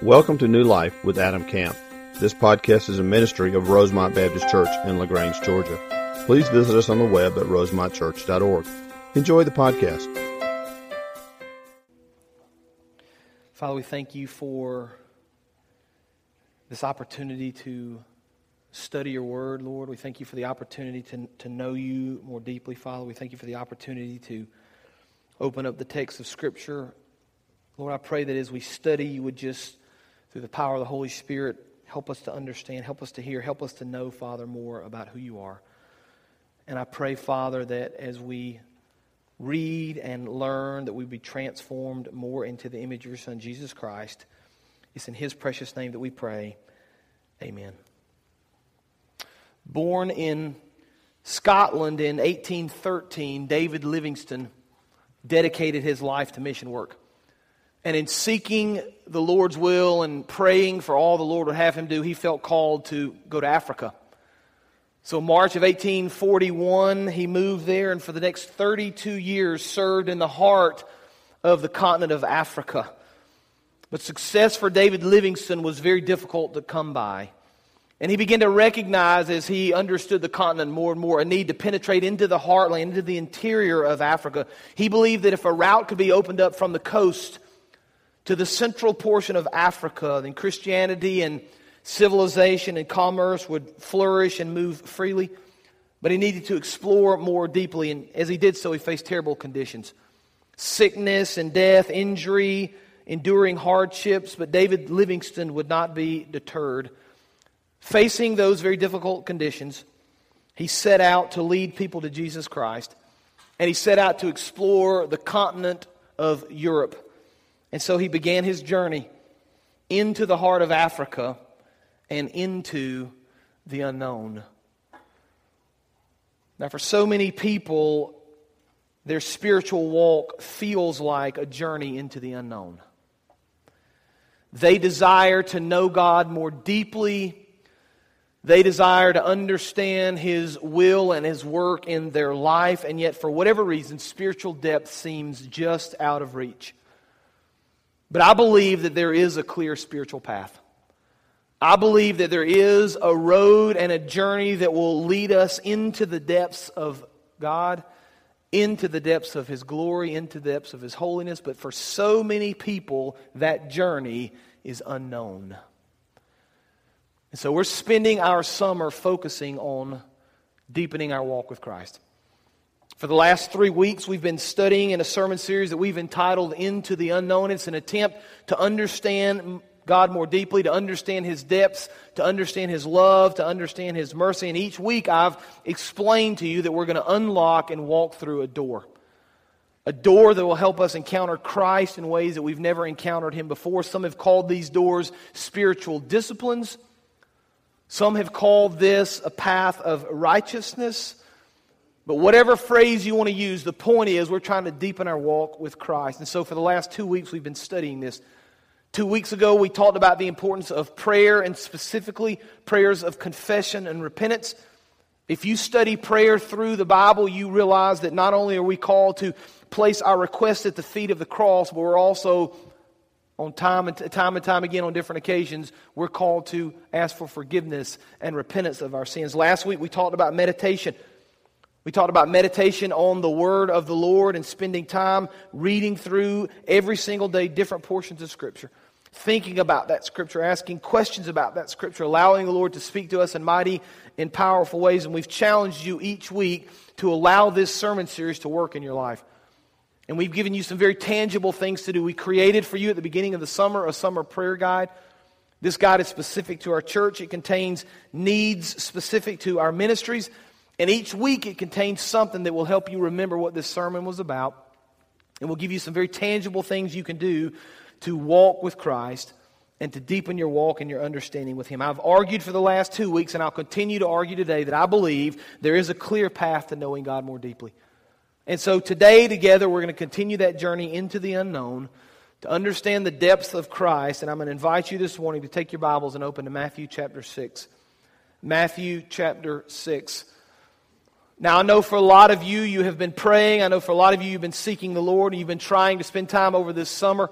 Welcome to New Life with Adam Camp. This podcast is a ministry of Rosemont Baptist Church in LaGrange, Georgia. Please visit us on the web at rosemontchurch.org. Enjoy the podcast. Father, we thank you for this opportunity to study your word, Lord. We thank you for the opportunity to, to know you more deeply, Father. We thank you for the opportunity to open up the text of Scripture. Lord, I pray that as we study, you would just through the power of the Holy Spirit, help us to understand, help us to hear, help us to know, Father, more about who you are. And I pray, Father, that as we read and learn, that we be transformed more into the image of your Son, Jesus Christ. It's in his precious name that we pray. Amen. Born in Scotland in 1813, David Livingstone dedicated his life to mission work. And in seeking the Lord's will and praying for all the Lord would have him do, he felt called to go to Africa. So, March of 1841, he moved there and for the next 32 years served in the heart of the continent of Africa. But success for David Livingstone was very difficult to come by. And he began to recognize as he understood the continent more and more a need to penetrate into the heartland, into the interior of Africa. He believed that if a route could be opened up from the coast to the central portion of Africa, then Christianity and civilization and commerce would flourish and move freely. But he needed to explore more deeply, and as he did so, he faced terrible conditions sickness and death, injury, enduring hardships. But David Livingstone would not be deterred. Facing those very difficult conditions, he set out to lead people to Jesus Christ, and he set out to explore the continent of Europe. And so he began his journey into the heart of Africa and into the unknown. Now, for so many people, their spiritual walk feels like a journey into the unknown. They desire to know God more deeply. They desire to understand His will and His work in their life, and yet, for whatever reason, spiritual depth seems just out of reach. But I believe that there is a clear spiritual path. I believe that there is a road and a journey that will lead us into the depths of God, into the depths of His glory, into the depths of His holiness. But for so many people, that journey is unknown. And so we're spending our summer focusing on deepening our walk with Christ. For the last three weeks, we've been studying in a sermon series that we've entitled Into the Unknown. It's an attempt to understand God more deeply, to understand His depths, to understand His love, to understand His mercy. And each week, I've explained to you that we're going to unlock and walk through a door. A door that will help us encounter Christ in ways that we've never encountered Him before. Some have called these doors spiritual disciplines. Some have called this a path of righteousness. But whatever phrase you want to use, the point is we're trying to deepen our walk with Christ. And so for the last two weeks, we've been studying this. Two weeks ago, we talked about the importance of prayer and specifically prayers of confession and repentance. If you study prayer through the Bible, you realize that not only are we called to place our requests at the feet of the cross, but we're also on time and time and time again on different occasions, we're called to ask for forgiveness and repentance of our sins. Last week we talked about meditation. We talked about meditation on the Word of the Lord and spending time reading through every single day different portions of Scripture, thinking about that Scripture, asking questions about that Scripture, allowing the Lord to speak to us in mighty and powerful ways. And we've challenged you each week to allow this sermon series to work in your life. And we've given you some very tangible things to do. We created for you at the beginning of the summer a summer prayer guide. This guide is specific to our church. It contains needs specific to our ministries. And each week it contains something that will help you remember what this sermon was about. And will give you some very tangible things you can do to walk with Christ and to deepen your walk and your understanding with Him. I've argued for the last two weeks, and I'll continue to argue today, that I believe there is a clear path to knowing God more deeply. And so today, together, we're going to continue that journey into the unknown to understand the depths of Christ. And I'm going to invite you this morning to take your Bibles and open to Matthew chapter 6. Matthew chapter 6. Now, I know for a lot of you, you have been praying. I know for a lot of you, you've been seeking the Lord and you've been trying to spend time over this summer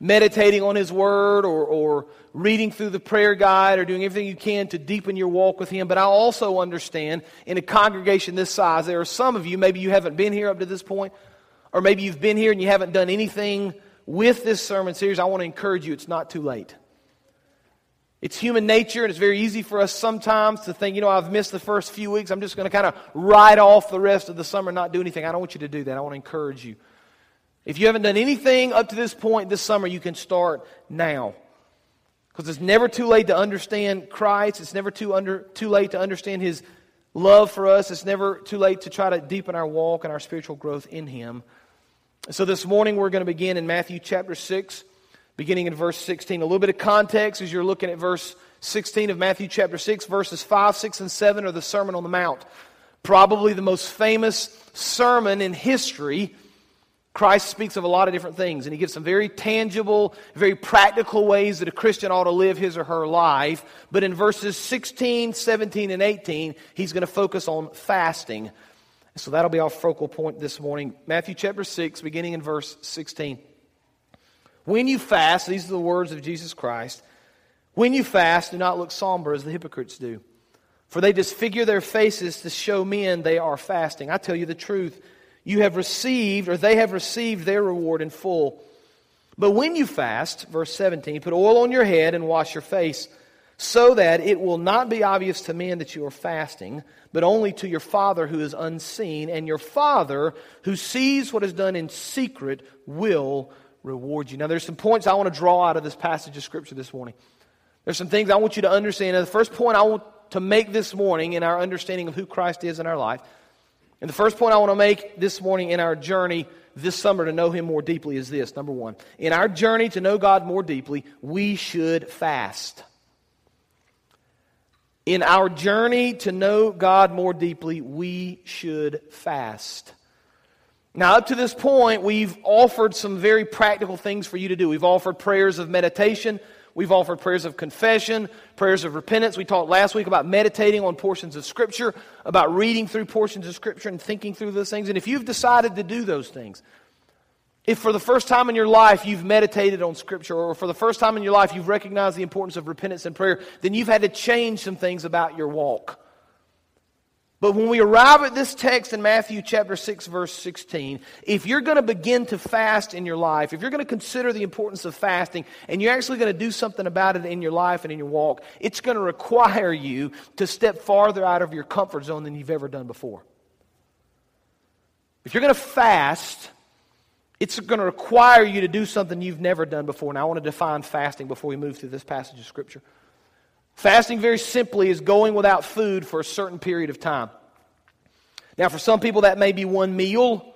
meditating on His Word or, or reading through the prayer guide or doing everything you can to deepen your walk with Him. But I also understand in a congregation this size, there are some of you, maybe you haven't been here up to this point, or maybe you've been here and you haven't done anything with this sermon series. I want to encourage you, it's not too late. It's human nature, and it's very easy for us sometimes to think, you know, I've missed the first few weeks. I'm just going to kind of ride off the rest of the summer and not do anything. I don't want you to do that. I want to encourage you. If you haven't done anything up to this point this summer, you can start now. Because it's never too late to understand Christ. It's never too, under, too late to understand His love for us. It's never too late to try to deepen our walk and our spiritual growth in Him. So this morning we're going to begin in Matthew chapter 6 beginning in verse 16. A little bit of context as you're looking at verse 16 of Matthew chapter 6, verses 5, 6, and 7 are the Sermon on the Mount. Probably the most famous sermon in history. Christ speaks of a lot of different things, and he gives some very tangible, very practical ways that a Christian ought to live his or her life. But in verses 16, 17, and 18, he's going to focus on fasting. So that'll be our focal point this morning. Matthew chapter 6, beginning in verse 16. When you fast, these are the words of Jesus Christ. When you fast, do not look somber as the hypocrites do, for they disfigure their faces to show men they are fasting. I tell you the truth, you have received, or they have received their reward in full. But when you fast, verse 17, put oil on your head and wash your face, so that it will not be obvious to men that you are fasting, but only to your Father who is unseen, and your Father who sees what is done in secret will reward you. Now, there's some points I want to draw out of this passage of Scripture this morning. There's some things I want you to understand. And the first point I want to make this morning in our understanding of who Christ is in our life, and the first point I want to make this morning in our journey this summer to know Him more deeply is this number one. In our journey to know God more deeply, we should fast. In our journey to know God more deeply, we should fast. Now, up to this point, we've offered some very practical things for you to do. We've offered prayers of meditation. We've offered prayers of confession, prayers of repentance. We talked last week about meditating on portions of Scripture, about reading through portions of Scripture and thinking through those things. And if you've decided to do those things, if for the first time in your life you've meditated on Scripture, or for the first time in your life you've recognized the importance of repentance and prayer, then you've had to change some things about your walk. But when we arrive at this text in Matthew chapter 6 verse 16, if you're going to begin to fast in your life, if you're going to consider the importance of fasting and you're actually going to do something about it in your life and in your walk, it's going to require you to step farther out of your comfort zone than you've ever done before. If you're going to fast, it's going to require you to do something you've never done before. Now I want to define fasting before we move through this passage of scripture. Fasting, very simply, is going without food for a certain period of time. Now, for some people, that may be one meal.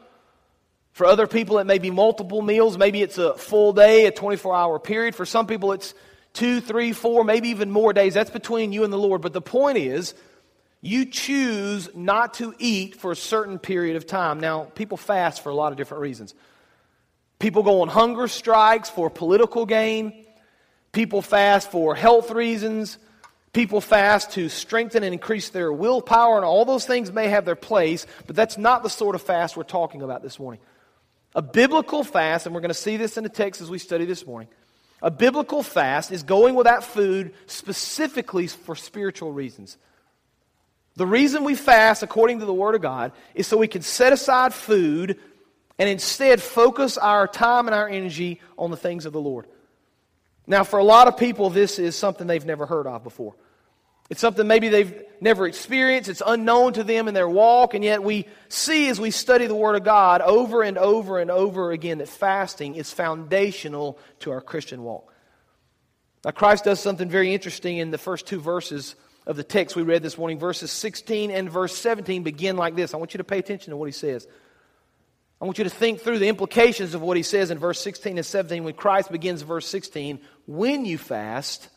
For other people, it may be multiple meals. Maybe it's a full day, a 24 hour period. For some people, it's two, three, four, maybe even more days. That's between you and the Lord. But the point is, you choose not to eat for a certain period of time. Now, people fast for a lot of different reasons. People go on hunger strikes for political gain. People fast for health reasons. People fast to strengthen and increase their willpower, and all those things may have their place, but that's not the sort of fast we're talking about this morning. A biblical fast, and we're going to see this in the text as we study this morning. A biblical fast is going without food specifically for spiritual reasons. The reason we fast, according to the Word of God, is so we can set aside food and instead focus our time and our energy on the things of the Lord. Now, for a lot of people, this is something they've never heard of before. It's something maybe they've never experienced. It's unknown to them in their walk. And yet we see as we study the Word of God over and over and over again that fasting is foundational to our Christian walk. Now, Christ does something very interesting in the first two verses of the text we read this morning. Verses 16 and verse 17 begin like this. I want you to pay attention to what he says. I want you to think through the implications of what he says in verse 16 and 17 when Christ begins verse 16. When you fast,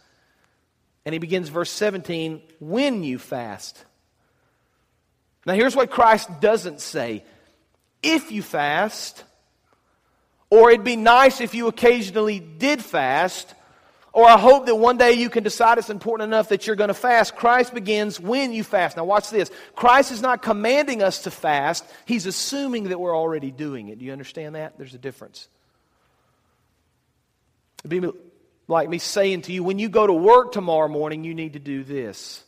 and he begins verse 17 when you fast. Now, here's what Christ doesn't say if you fast, or it'd be nice if you occasionally did fast, or I hope that one day you can decide it's important enough that you're going to fast. Christ begins when you fast. Now, watch this. Christ is not commanding us to fast, He's assuming that we're already doing it. Do you understand that? There's a difference. It'd be like me saying to you, when you go to work tomorrow morning, you need to do this.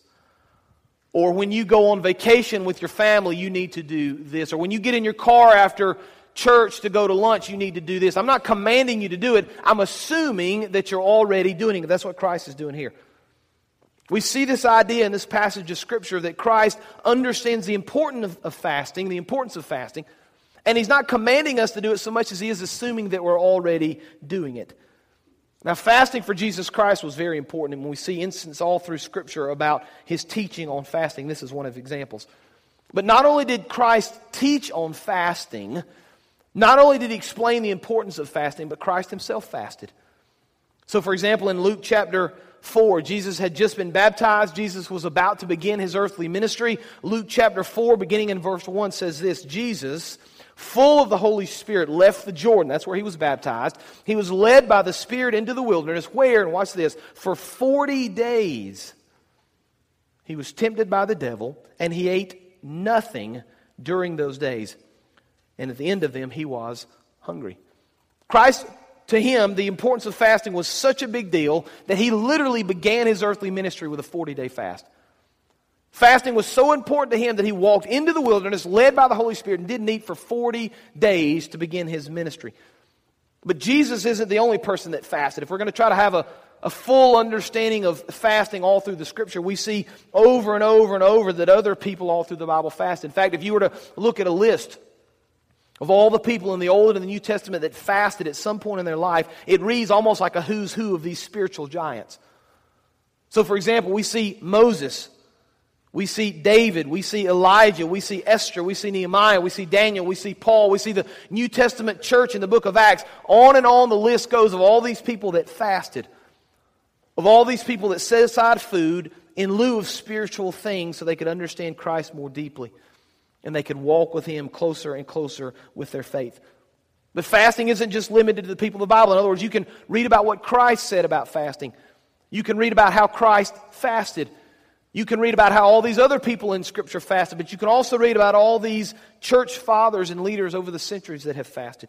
Or when you go on vacation with your family, you need to do this. Or when you get in your car after church to go to lunch, you need to do this. I'm not commanding you to do it. I'm assuming that you're already doing it. That's what Christ is doing here. We see this idea in this passage of Scripture that Christ understands the importance of, of, fasting, the importance of fasting, and He's not commanding us to do it so much as He is assuming that we're already doing it. Now, fasting for Jesus Christ was very important, and we see instances all through Scripture about His teaching on fasting. This is one of examples. But not only did Christ teach on fasting, not only did He explain the importance of fasting, but Christ Himself fasted. So, for example, in Luke chapter 4. Jesus had just been baptized. Jesus was about to begin his earthly ministry. Luke chapter 4, beginning in verse 1, says this Jesus, full of the Holy Spirit, left the Jordan. That's where he was baptized. He was led by the Spirit into the wilderness, where, and watch this, for 40 days he was tempted by the devil, and he ate nothing during those days. And at the end of them, he was hungry. Christ to him, the importance of fasting was such a big deal that he literally began his earthly ministry with a 40 day fast. Fasting was so important to him that he walked into the wilderness, led by the Holy Spirit, and didn't eat for 40 days to begin his ministry. But Jesus isn't the only person that fasted. If we're going to try to have a, a full understanding of fasting all through the scripture, we see over and over and over that other people all through the Bible fast. In fact, if you were to look at a list of all the people in the Old and the New Testament that fasted at some point in their life, it reads almost like a who's who of these spiritual giants. So, for example, we see Moses, we see David, we see Elijah, we see Esther, we see Nehemiah, we see Daniel, we see Paul, we see the New Testament church in the book of Acts. On and on the list goes of all these people that fasted, of all these people that set aside food in lieu of spiritual things so they could understand Christ more deeply and they could walk with Him closer and closer with their faith. But fasting isn't just limited to the people of the Bible. In other words, you can read about what Christ said about fasting. You can read about how Christ fasted. You can read about how all these other people in Scripture fasted, but you can also read about all these church fathers and leaders over the centuries that have fasted.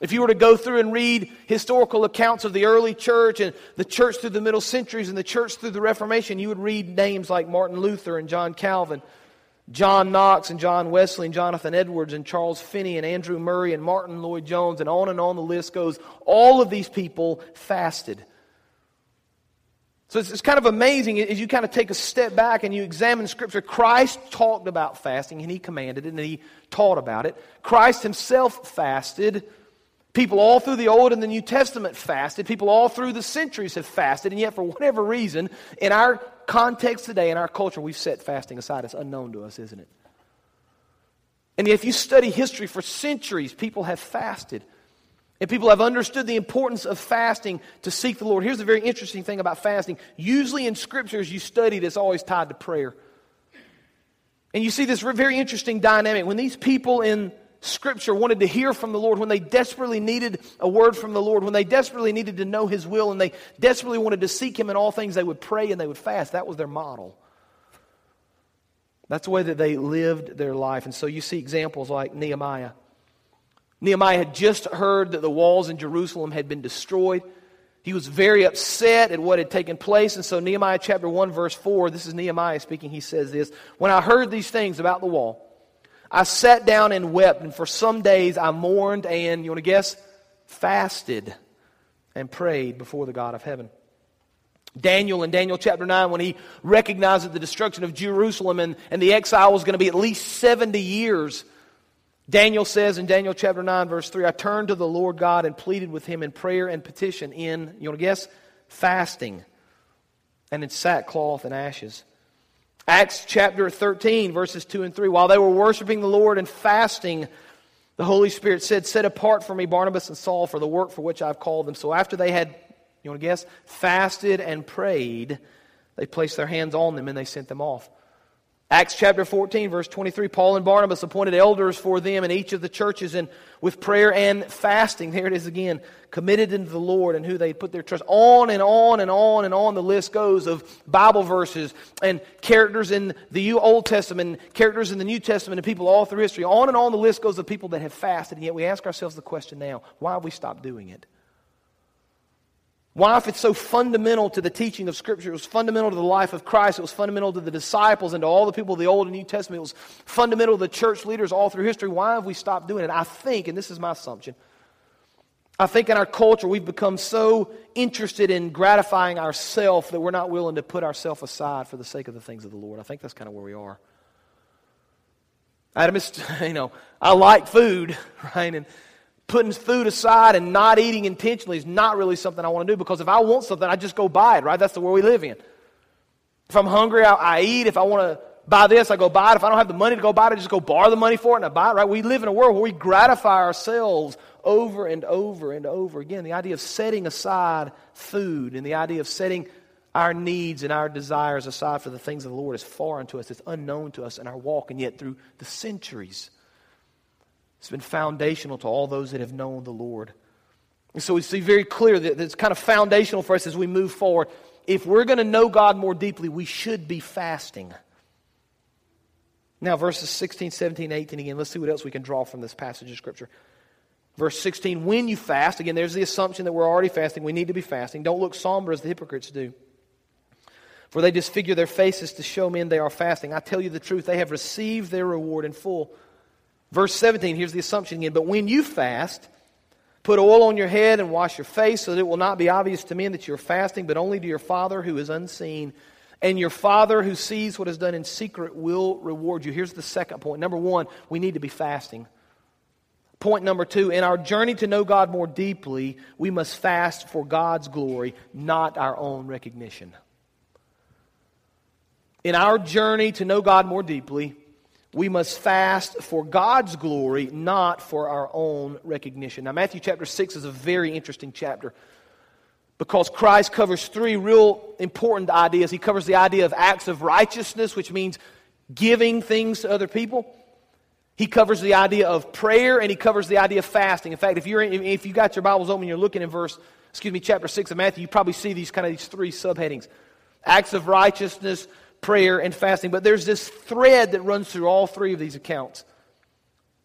If you were to go through and read historical accounts of the early church and the church through the middle centuries and the church through the Reformation, you would read names like Martin Luther and John Calvin. John Knox and John Wesley and Jonathan Edwards and Charles Finney and Andrew Murray and Martyn Lloyd-Jones and on and on the list goes. All of these people fasted. So it's, it's, kind of amazing as you kind of take a step back and you examine Scripture. Christ talked about fasting and he commanded it and he taught about it. Christ himself fasted. People all through the Old and the New Testament fasted. People all through the centuries have fasted. And yet, for whatever reason, in our context today, in our culture, we've set fasting aside. It's unknown to us, isn't it? And if you study history for centuries, people have fasted. And people have understood the importance of fasting to seek the Lord. Here's the very interesting thing about fasting. Usually in scriptures you study, it's always tied to prayer. And you see this very interesting dynamic. When these people in Scripture wanted to hear from the Lord, when they desperately needed a word from the Lord, when they desperately needed to know His will, and they desperately wanted to seek Him in all things, they would pray and they would fast. That was their model. That's the way that they lived their life. And so you see examples like Nehemiah. Nehemiah had just heard that the walls in Jerusalem had been destroyed. He was very upset at what had taken place. And so, Nehemiah chapter 1, verse 4, this is Nehemiah speaking. He says this When I heard these things about the wall, I sat down and wept, and for some days I mourned and, you want to guess, fasted and prayed before the God of heaven. Daniel in Daniel chapter 9, when he recognized that the destruction of Jerusalem and, and the exile was going to be at least 70 years, Daniel says in Daniel chapter 9, verse 3, I turned to the Lord God and pleaded with him in prayer and petition in, you want to guess, fasting and in sackcloth and ashes. Acts chapter 13, verses 2 and 3. While they were worshiping the Lord and fasting, the Holy Spirit said, Set apart for me Barnabas and Saul for the work for which I've called them. So after they had, you want to guess, fasted and prayed, they placed their hands on them and they sent them off. Acts chapter 14, verse 23 Paul and Barnabas appointed elders for them in each of the churches, and with prayer and fasting, there it is again, committed into the Lord and who they put their trust. On and on and on and on the list goes of Bible verses and characters in the Old Testament, characters in the New Testament, and people all through history. On and on the list goes of people that have fasted, and yet we ask ourselves the question now why have we stopped doing it? Why, if it's so fundamental to the teaching of Scripture, it was fundamental to the life of Christ, it was fundamental to the disciples and to all the people of the Old and New Testament, it was fundamental to the church leaders all through history, why have we stopped doing it? I think, and this is my assumption, I think in our culture we've become so interested in gratifying ourselves that we're not willing to put ourselves aside for the sake of the things of the Lord. I think that's kind of where we are. Adam is, you know, I like food, right? And putting food aside and not eating intentionally is not really something I want to do because if I want something, I just go buy it, right? That's the world we live in. If I'm hungry, I, I eat. If I want to buy this, I go buy it. If I don't have the money to go buy it, I just go borrow the money for it and I buy it, right? We live in a world where we gratify ourselves over and over and over again. The idea of setting aside food and the idea of setting our needs and our desires aside for the things of the Lord is foreign to us. It's unknown to us in our walk. And yet, through the centuries, it's been foundational to all those that have known the Lord. And so we see very clear that it's kind of foundational for us as we move forward. If we're going to know God more deeply, we should be fasting. Now, verses 16, 17, 18 again, let's see what else we can draw from this passage of Scripture. Verse 16, when you fast, again, there's the assumption that we're already fasting. We need to be fasting. Don't look somber as the hypocrites do. For they disfigure their faces to show men they are fasting. I tell you the truth, they have received their reward in full. Verse 17, here's the assumption again. But when you fast, put oil on your head and wash your face, so that it will not be obvious to men that you're fasting, but only to your Father who is unseen. And your Father who sees what is done in secret will reward you. Here's the second point. Number one, we need to be fasting. Point number two, in our journey to know God more deeply, we must fast for God's glory, not our own recognition. In our journey to know God more deeply, we must fast for God's glory, not for our own recognition. Now, Matthew chapter 6 is a very interesting chapter because Christ covers three real important ideas. He covers the idea of acts of righteousness, which means giving things to other people. He covers the idea of prayer and he covers the idea of fasting. In fact, if you're if you got your Bibles open, and you're looking in verse, excuse me, chapter six of Matthew, you probably see these kind of these three subheadings: acts of righteousness, prayer, and fasting. But there's this thread that runs through all three of these accounts.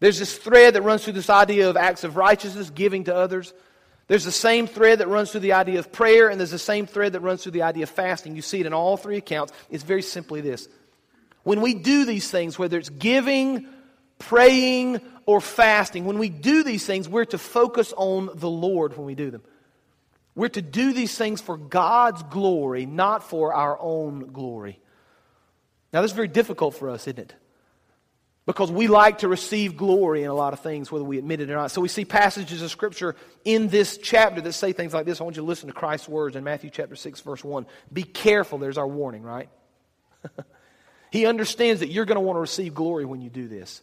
There's this thread that runs through this idea of acts of righteousness, giving to others. There's the same thread that runs through the idea of prayer, and there's the same thread that runs through the idea of fasting. You see it in all three accounts. It's very simply this. When we do these things, whether it's giving, praying, or fasting, when we do these things, we're to focus on the Lord when we do them. We're to do these things for God's glory, not for our own glory. Now, this is very difficult for us, isn't it? Because we like to receive glory in a lot of things, whether we admit it or not. So we see passages of Scripture in this chapter that say things like this. I want you to listen to Christ's words in Matthew chapter 6, verse 1. Be careful. There's our warning, right? he understands that you're going to want to receive glory when you do this.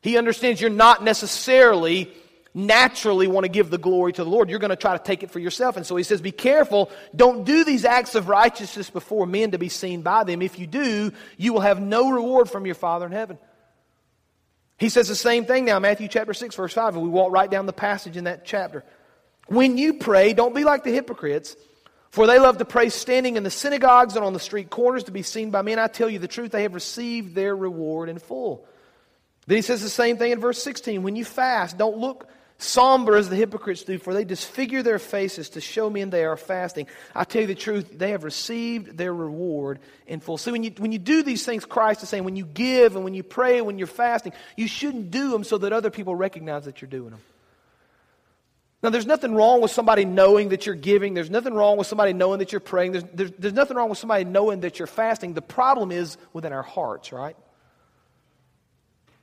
He understands you're not necessarily naturally want to give the glory to the Lord. You're going to try to take it for yourself. And so he says, Be careful. Don't do these acts of righteousness before men to be seen by them. If you do, you will have no reward from your Father in heaven. He says the same thing now, Matthew chapter 6, verse 5. And we walk right down the passage in that chapter. When you pray, don't be like the hypocrites, for they love to pray standing in the synagogues and on the street corners to be seen by men. I tell you the truth, they have received their reward in full. Then he says the same thing in verse 16. When you fast, don't look somber as the hypocrites do, for they disfigure their faces to show men they are fasting. I tell you the truth, they have received their reward in full. See, when you, when you do these things, Christ is saying, when you give and when you pray, when you're fasting, you shouldn't do them so that other people recognize that you're doing them. Now, there's nothing wrong with somebody knowing that you're giving. There's nothing wrong with somebody knowing that you're praying. There's, there's, there's nothing wrong with somebody knowing that you're fasting. The problem is within our hearts, right?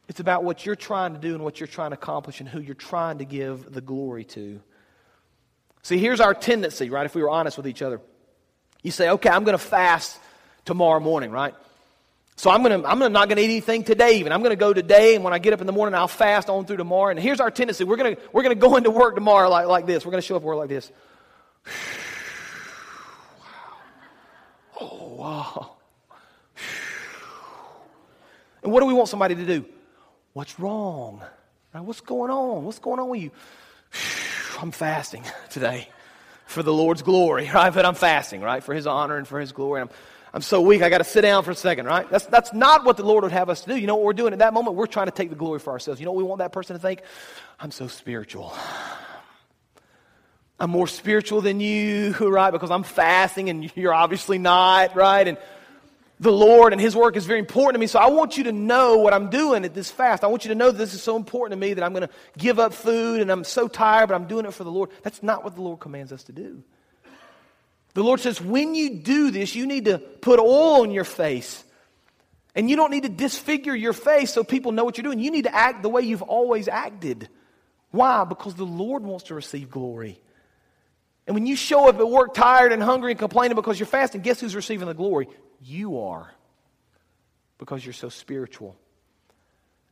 It's about what you're trying to do and what you're trying to accomplish and who you're trying to give the glory to. See, here's our tendency, right? If we were honest with each other. You say, okay, I'm going to fast tomorrow morning, right? So I'm going to, I'm not going to eat anything today even. I'm going to go today, and when I get up in the morning, I'll fast on through tomorrow. And here's our tendency. We're going to, we're going to go into work tomorrow like, like this. We're going to show up work like this. wow. Oh, wow. And what do we want somebody to do? What's wrong? Right? What's going on? What's going on with you? I'm fasting today for the Lord's glory, right? But I'm fasting, right? For His honor and for His glory. I'm, I'm so weak, I got to sit down for a second, right? That's, that's not what the Lord would have us to do. You know what we're doing at that moment? We're trying to take the glory for ourselves. You know what we want that person to think? I'm so spiritual. I'm more spiritual than you, right? Because I'm fasting and you're obviously not, right? And the Lord and His work is very important to me. So I want you to know what I'm doing at this fast. I want you to know that this is so important to me that I'm going to give up food and I'm so tired, but I'm doing it for the Lord. That's not what the Lord commands us to do. The Lord says, when you do this, you need to put oil on your face. And you don't need to disfigure your face so people know what you're doing. You need to act the way you've always acted. Why? Because the Lord wants to receive glory. And when you show up at work tired and hungry and complaining because you're fasting, guess who's receiving the glory? You are. Because you're so spiritual.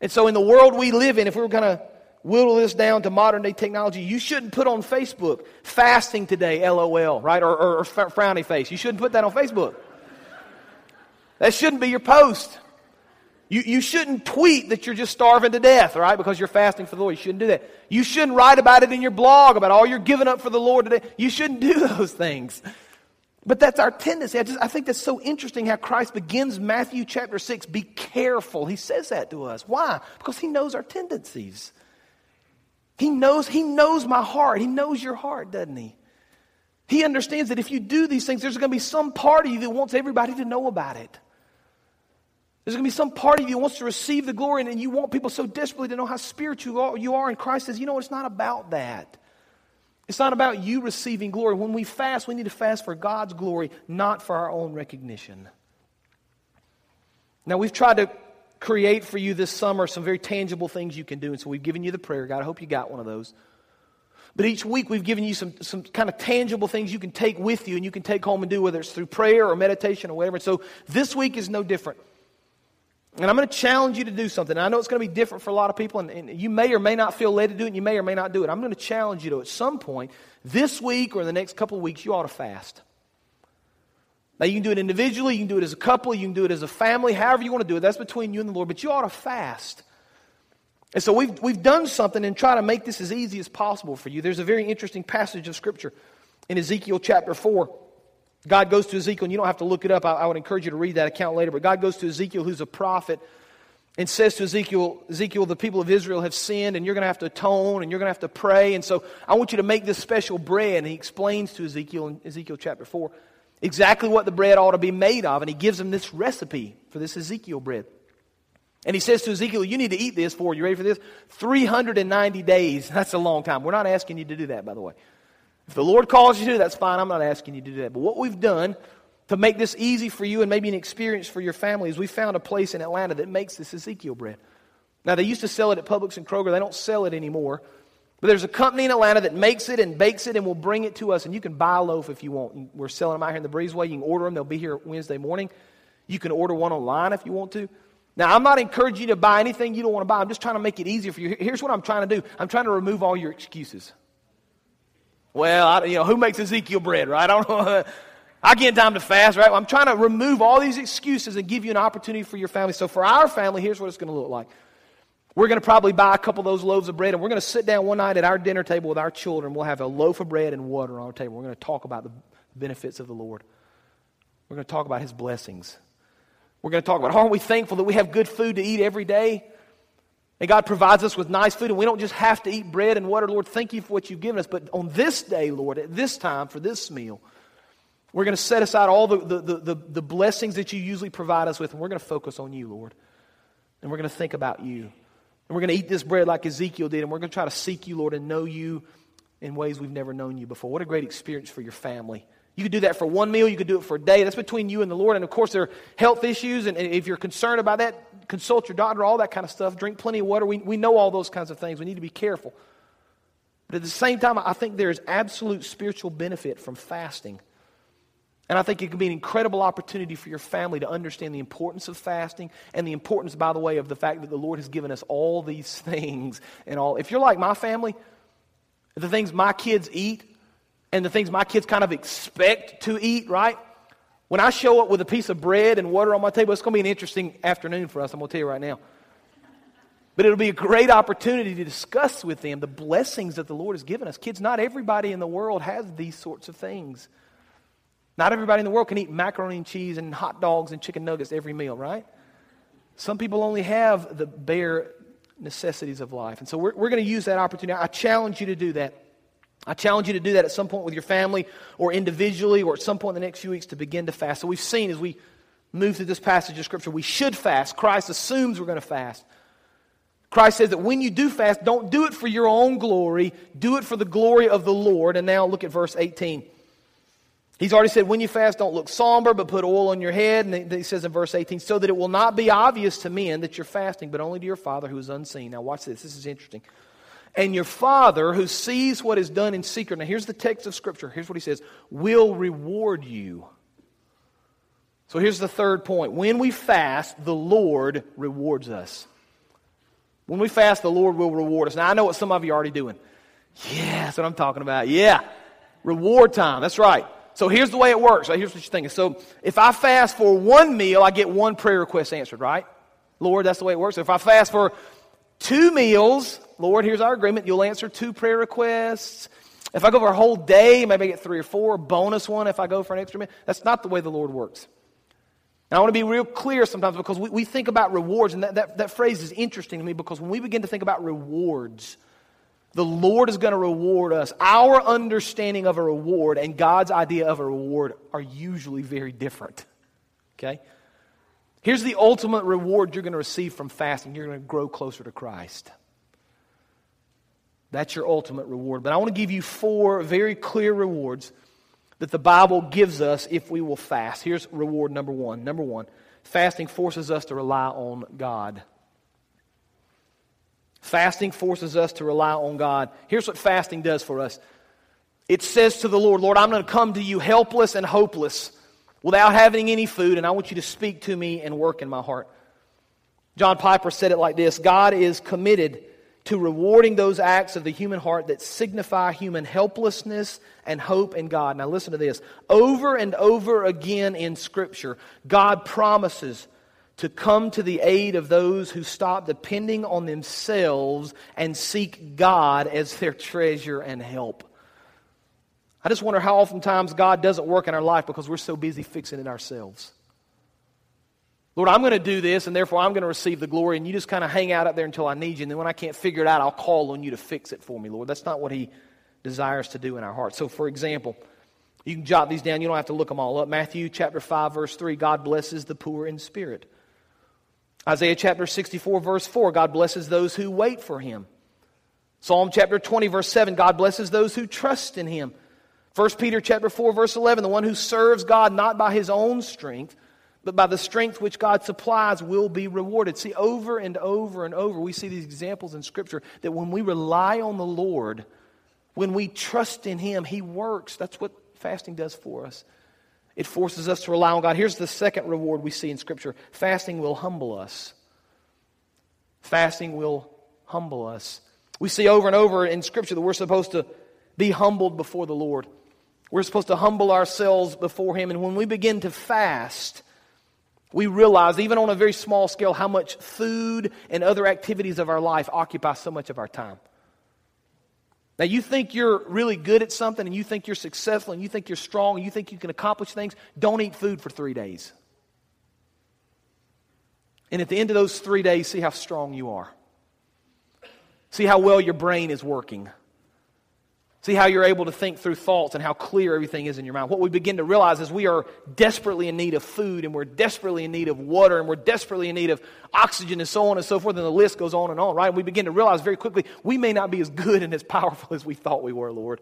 And so, in the world we live in, if we were going to whittle this down to modern day technology, you shouldn't put on Facebook fasting today, LOL, right? Or, or, or frowny face. You shouldn't put that on Facebook. That shouldn't be your post. You, you shouldn't tweet that you're just starving to death, right? Because you're fasting for the Lord. You shouldn't do that. You shouldn't write about it in your blog about all you're giving up for the Lord today. You shouldn't do those things. But that's our tendency. I, just, I think that's so interesting how Christ begins Matthew chapter 6. Be careful. He says that to us. Why? Because he knows our tendencies. He knows, he knows my heart. He knows your heart, doesn't he? He understands that if you do these things, there's going to be some part of you that wants everybody to know about it. There's going to be some part of you that wants to receive the glory, and you want people so desperately to know how spiritual you are. And Christ says, you know, it's not about that. It's not about you receiving glory. When we fast, we need to fast for God's glory, not for our own recognition. Now, we've tried to create for you this summer some very tangible things you can do. And so we've given you the prayer guide. I hope you got one of those. But each week we've given you some, some kind of tangible things you can take with you and you can take home and do, whether it's through prayer or meditation or whatever. so this week is no different. And I'm going to challenge you to do something. I know it's going to be different for a lot of people, and, and, you may or may not feel led to do it, and you may or may not do it. I'm going to challenge you to, at some point, this week or in the next couple of weeks, you ought to fast. Now, you can do it individually, you can do it as a couple, you can do it as a family, however you want to do it. That's between you and the Lord, but you ought to fast. And so we've, we've done something and try to make this as easy as possible for you. There's a very interesting passage of Scripture in Ezekiel chapter 4. God goes to Ezekiel, and you don't have to look it up. I, I would encourage you to read that account later. But God goes to Ezekiel, who's a prophet, and says to Ezekiel, Ezekiel, the people of Israel have sinned, and you're going to have to atone, and you're going to have to pray. And so I want you to make this special bread. And he explains to Ezekiel in Ezekiel chapter 4 exactly what the bread ought to be made of. And he gives him this recipe for this Ezekiel bread. And he says to Ezekiel, You need to eat this for, you ready for this? 390 days. That's a long time. We're not asking you to do that, by the way. If the Lord calls you to, that's fine. I'm not asking you to do that. But what we've done to make this easy for you and maybe an experience for your family is we found a place in Atlanta that makes this Ezekiel bread. Now, they used to sell it at Publix and Kroger. They don't sell it anymore. But there's a company in Atlanta that makes it and bakes it and will bring it to us. And you can buy a loaf if you want. We're selling them out here in the breezeway. You can order them. They'll be here Wednesday morning. You can order one online if you want to. Now, I'm not encouraging you to buy anything you don't want to buy. I'm just trying to make it easier for you. Here's what I'm trying to do I'm trying to remove all your excuses. Well, I, you know, who makes Ezekiel bread, right? I don't know. I get time to fast, right? I'm trying to remove all these excuses and give you an opportunity for your family. So for our family, here's what it's going to look like. We're going to probably buy a couple of those loaves of bread, and we're going to sit down one night at our dinner table with our children. We'll have a loaf of bread and water on our table. We're going to talk about the benefits of the Lord. We're going to talk about His blessings. We're going to talk about, aren't we thankful that we have good food to eat every day? And God provides us with nice food, and we don't just have to eat bread and water. Lord, thank you for what you've given us. But on this day, Lord, at this time, for this meal, we're going to set aside all the, the, the, the, blessings that you usually provide us with, and we're going to focus on you, Lord. And we're going to think about you. And we're going to eat this bread like Ezekiel did, and we're going to try to seek you, Lord, and know you in ways we've never known you before. What a great experience for your family. You could do that for one meal, you could do it for a day. That's between you and the Lord. And of course, there are health issues, and if you're concerned about that, consult your doctor, all that kind of stuff. Drink plenty of water. We, we know all those kinds of things. We need to be careful. But at the same time, I think there is absolute spiritual benefit from fasting. And I think it can be an incredible opportunity for your family to understand the importance of fasting and the importance, by the way, of the fact that the Lord has given us all these things and all. If you're like my family, the things my kids eat and the things my kids kind of expect to eat, right? When I show up with a piece of bread and water on my table, it's going to be an interesting afternoon for us, I'm going to tell you right now. But it'll be a great opportunity to discuss with them the blessings that the Lord has given us. Kids, not everybody in the world has these sorts of things. Not everybody in the world can eat macaroni and cheese and hot dogs and chicken nuggets every meal, right? Some people only have the bare necessities of life. And so we're, we're going to use that opportunity. I challenge you to do that. I challenge you to do that at some point with your family or individually or at some point in the next few weeks to begin to fast. So we've seen as we move through this passage of Scripture, we should fast. Christ assumes we're going to fast. Christ says that when you do fast, don't do it for your own glory, do it for the glory of the Lord. And now look at verse 18. He's already said, when you fast, don't look somber, but put oil on your head. And he says in verse 18, so that it will not be obvious to men that you're fasting, but only to your Father who is unseen. Now, watch this. This is interesting. And your Father who sees what is done in secret. Now, here's the text of Scripture. Here's what he says will reward you. So, here's the third point. When we fast, the Lord rewards us. When we fast, the Lord will reward us. Now, I know what some of you are already doing. Yeah, that's what I'm talking about. Yeah. Reward time. That's right. So here's the way it works. Here's what you're thinking. So if I fast for one meal, I get one prayer request answered, right? Lord, that's the way it works. If I fast for two meals, Lord, here's our agreement. You'll answer two prayer requests. If I go for a whole day, maybe I get three or four. Bonus one if I go for an extra minute. That's not the way the Lord works. Now, I want to be real clear sometimes because we, we think about rewards, and that, that, that phrase is interesting to me because when we begin to think about rewards, the Lord is going to reward us. Our understanding of a reward and God's idea of a reward are usually very different. Okay? Here's the ultimate reward you're going to receive from fasting you're going to grow closer to Christ. That's your ultimate reward. But I want to give you four very clear rewards that the Bible gives us if we will fast. Here's reward number one. Number one, fasting forces us to rely on God. Fasting forces us to rely on God. Here's what fasting does for us it says to the Lord, Lord, I'm going to come to you helpless and hopeless without having any food, and I want you to speak to me and work in my heart. John Piper said it like this God is committed to rewarding those acts of the human heart that signify human helplessness and hope in God. Now, listen to this. Over and over again in Scripture, God promises to come to the aid of those who stop depending on themselves and seek God as their treasure and help. I just wonder how oftentimes God doesn't work in our life because we're so busy fixing it ourselves. Lord, I'm going to do this, and therefore I'm going to receive the glory, and you just kind of hang out up there until I need you, and then when I can't figure it out, I'll call on you to fix it for me, Lord. That's not what He desires to do in our hearts. So, for example, you can jot these down. You don't have to look them all up. Matthew chapter 5, verse 3 God blesses the poor in spirit. Isaiah chapter 64, verse 4, God blesses those who wait for him. Psalm chapter 20, verse 7, God blesses those who trust in him. 1 Peter chapter 4, verse 11, the one who serves God not by his own strength, but by the strength which God supplies will be rewarded. See, over and over and over, we see these examples in Scripture that when we rely on the Lord, when we trust in Him, He works. That's what fasting does for us. It forces us to rely on God. Here's the second reward we see in Scripture fasting will humble us. Fasting will humble us. We see over and over in Scripture that we're supposed to be humbled before the Lord. We're supposed to humble ourselves before Him. And when we begin to fast, we realize, even on a very small scale, how much food and other activities of our life occupy so much of our time. Now, you think you're really good at something and you think you're successful and you think you're strong and you think you can accomplish things, don't eat food for three days. And at the end of those three days, see how strong you are. See how well your brain is working. See how you're able to think through thoughts and how clear everything is in your mind. What we begin to realize is we are desperately in need of food and we're desperately in need of water and we're desperately in need of oxygen and so on and so forth. And the list goes on and on, right? And we begin to realize very quickly we may not be as good and as powerful as we thought we were, Lord.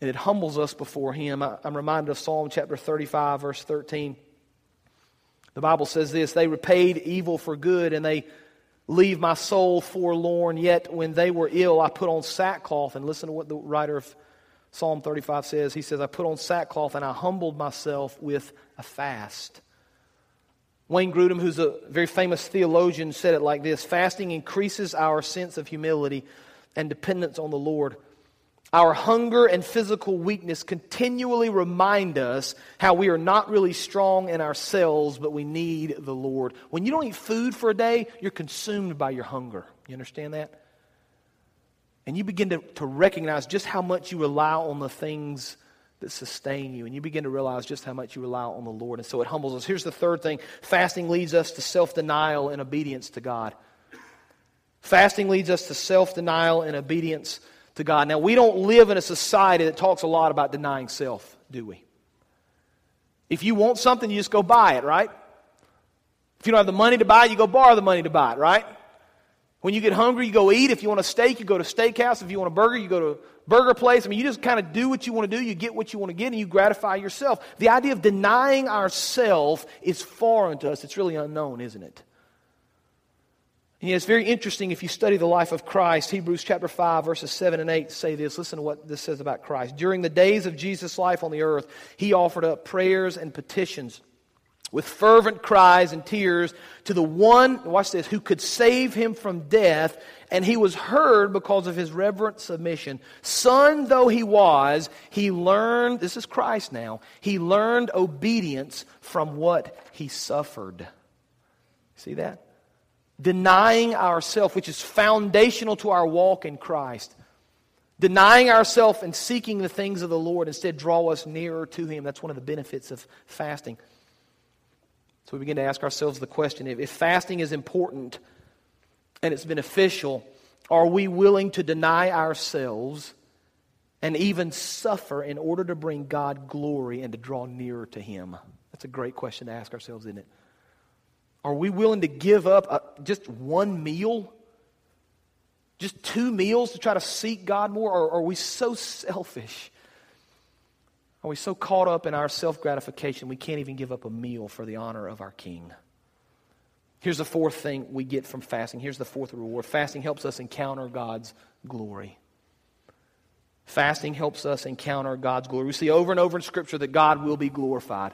And it humbles us before Him. I'm reminded of Psalm chapter 35, verse 13. The Bible says this They repaid evil for good and they leave my soul forlorn. Yet when they were ill, I put on sackcloth. And listen to what the writer of Psalm 35 says. He says, I put on sackcloth and I humbled myself with a fast. Wayne Grudem, who's a very famous theologian, said it like this Fasting increases our sense of humility and dependence on the Lord. Our hunger and physical weakness continually remind us how we are not really strong in ourselves, but we need the Lord. When you don't eat food for a day, you're consumed by your hunger. You understand that? And you begin to, to recognize just how much you rely on the things that sustain you. And you begin to realize just how much you rely on the Lord. And so it humbles us. Here's the third thing fasting leads us to self denial and obedience to God. Fasting leads us to self denial and obedience to God. Now, we don't live in a society that talks a lot about denying self, do we? If you want something, you just go buy it, right? If you don't have the money to buy it, you go borrow the money to buy it, right? When you get hungry, you go eat. If you want a steak, you go to steakhouse. If you want a burger, you go to burger place. I mean, you just kind of do what you want to do. You get what you want to get, and you gratify yourself. The idea of denying ourself is foreign to us. It's really unknown, isn't it? And yet it's very interesting if you study the life of Christ. Hebrews chapter 5, verses 7 and 8 say this. Listen to what this says about Christ. During the days of Jesus' life on the earth, he offered up prayers and petitions with fervent cries and tears to the one, watch this, who could save him from death, and he was heard because of his reverent submission. Son though he was, he learned, this is Christ now, he learned obedience from what he suffered. See that? Denying ourselves, which is foundational to our walk in Christ. Denying ourselves and seeking the things of the Lord instead draw us nearer to Him. That's one of the benefits of fasting. So we begin to ask ourselves the question if, if fasting is important and it's beneficial, are we willing to deny ourselves and even suffer in order to bring God glory and to draw nearer to Him? That's a great question to ask ourselves, isn't it? Are we willing to give up a, just one meal? Just two meals to try to seek God more? Or are we so selfish? Are we so caught up in our self gratification we can't even give up a meal for the honor of our King? Here's the fourth thing we get from fasting. Here's the fourth reward fasting helps us encounter God's glory. Fasting helps us encounter God's glory. We see over and over in Scripture that God will be glorified.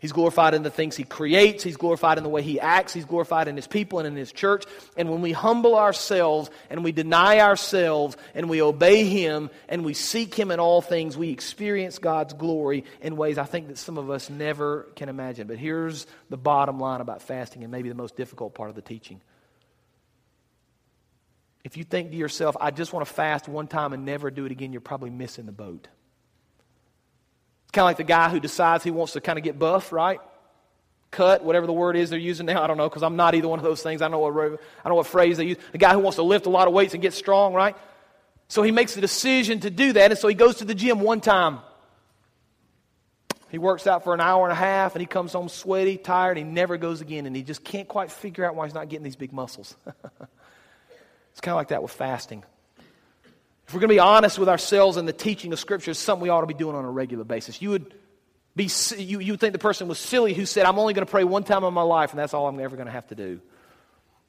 He's glorified in the things he creates. He's glorified in the way he acts. He's glorified in his people and in his church. And when we humble ourselves and we deny ourselves and we obey him and we seek him in all things, we experience God's glory in ways I think that some of us never can imagine. But here's the bottom line about fasting and maybe the most difficult part of the teaching. If you think to yourself, I just want to fast one time and never do it again, you're probably missing the boat. It's kind of like the guy who decides he wants to kind of get buff, right? Cut, whatever the word is they're using now. I don't know because I'm not either one of those things. I don't know what, I don't know what phrase they use. The guy who wants to lift a lot of weights and get strong, right? So he makes the decision to do that, and so he goes to the gym one time. He works out for an hour and a half, and he comes home sweaty, tired, and he never goes again, and he just can't quite figure out why he's not getting these big muscles. it's kind of like that with fasting. If we're going to be honest with ourselves and the teaching of Scripture, it's something we ought to be doing on a regular basis. You would, be, you, you would think the person was silly who said, I'm only going to pray one time in my life, and that's all I'm ever going to have to do.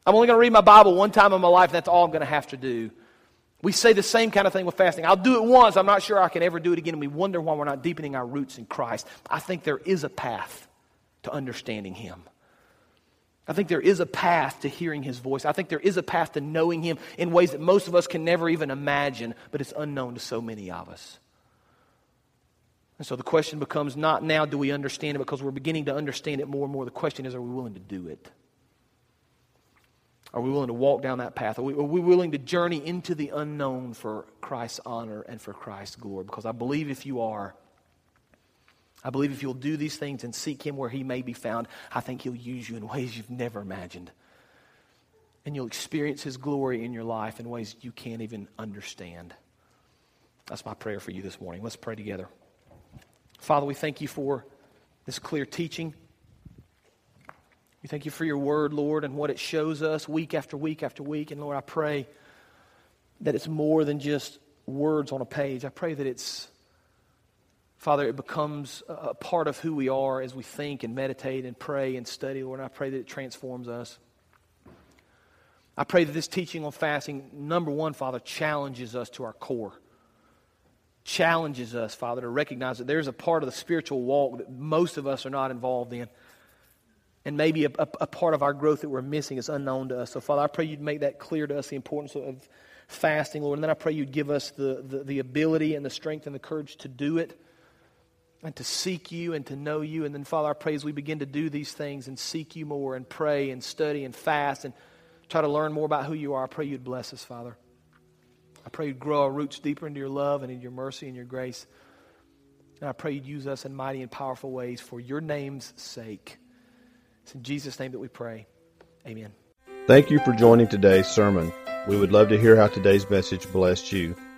I'm only going to read my Bible one time in my life, and that's all I'm going to have to do. We say the same kind of thing with fasting. I'll do it once. I'm not sure I can ever do it again. And we wonder why we're not deepening our roots in Christ. I think there is a path to understanding Him. I think there is a path to hearing his voice. I think there is a path to knowing him in ways that most of us can never even imagine, but it's unknown to so many of us. And so the question becomes not now do we understand it because we're beginning to understand it more and more. The question is are we willing to do it? Are we willing to walk down that path? Are we, are we willing to journey into the unknown for Christ's honor and for Christ's glory? Because I believe if you are, I believe if you'll do these things and seek Him where He may be found, I think He'll use you in ways you've never imagined. And you'll experience His glory in your life in ways you can't even understand. That's my prayer for you this morning. Let's pray together. Father, we thank you for this clear teaching. We thank you for your word, Lord, and what it shows us week after week after week. And Lord, I pray that it's more than just words on a page. I pray that it's Father, it becomes a part of who we are as we think and meditate and pray and study, Lord. And I pray that it transforms us. I pray that this teaching on fasting, number one, Father, challenges us to our core. Challenges us, Father, to recognize that there's a part of the spiritual walk that most of us are not involved in. And maybe a, a, a part of our growth that we're missing is unknown to us. So, Father, I pray you'd make that clear to us, the importance of fasting, Lord. And then I pray you'd give us the, the, the ability and the strength and the courage to do it and to seek you and to know you. And then, Father, I pray as we begin to do these things and seek you more and pray and study and fast and try to learn more about who you are, I pray you'd bless us, Father. I pray you'd grow our roots deeper into your love and in your mercy and your grace. And I pray you'd use us in mighty and powerful ways for your name's sake. It's in Jesus' name that we pray. Amen. Thank you for joining today's sermon. We would love to hear how today's message blessed you.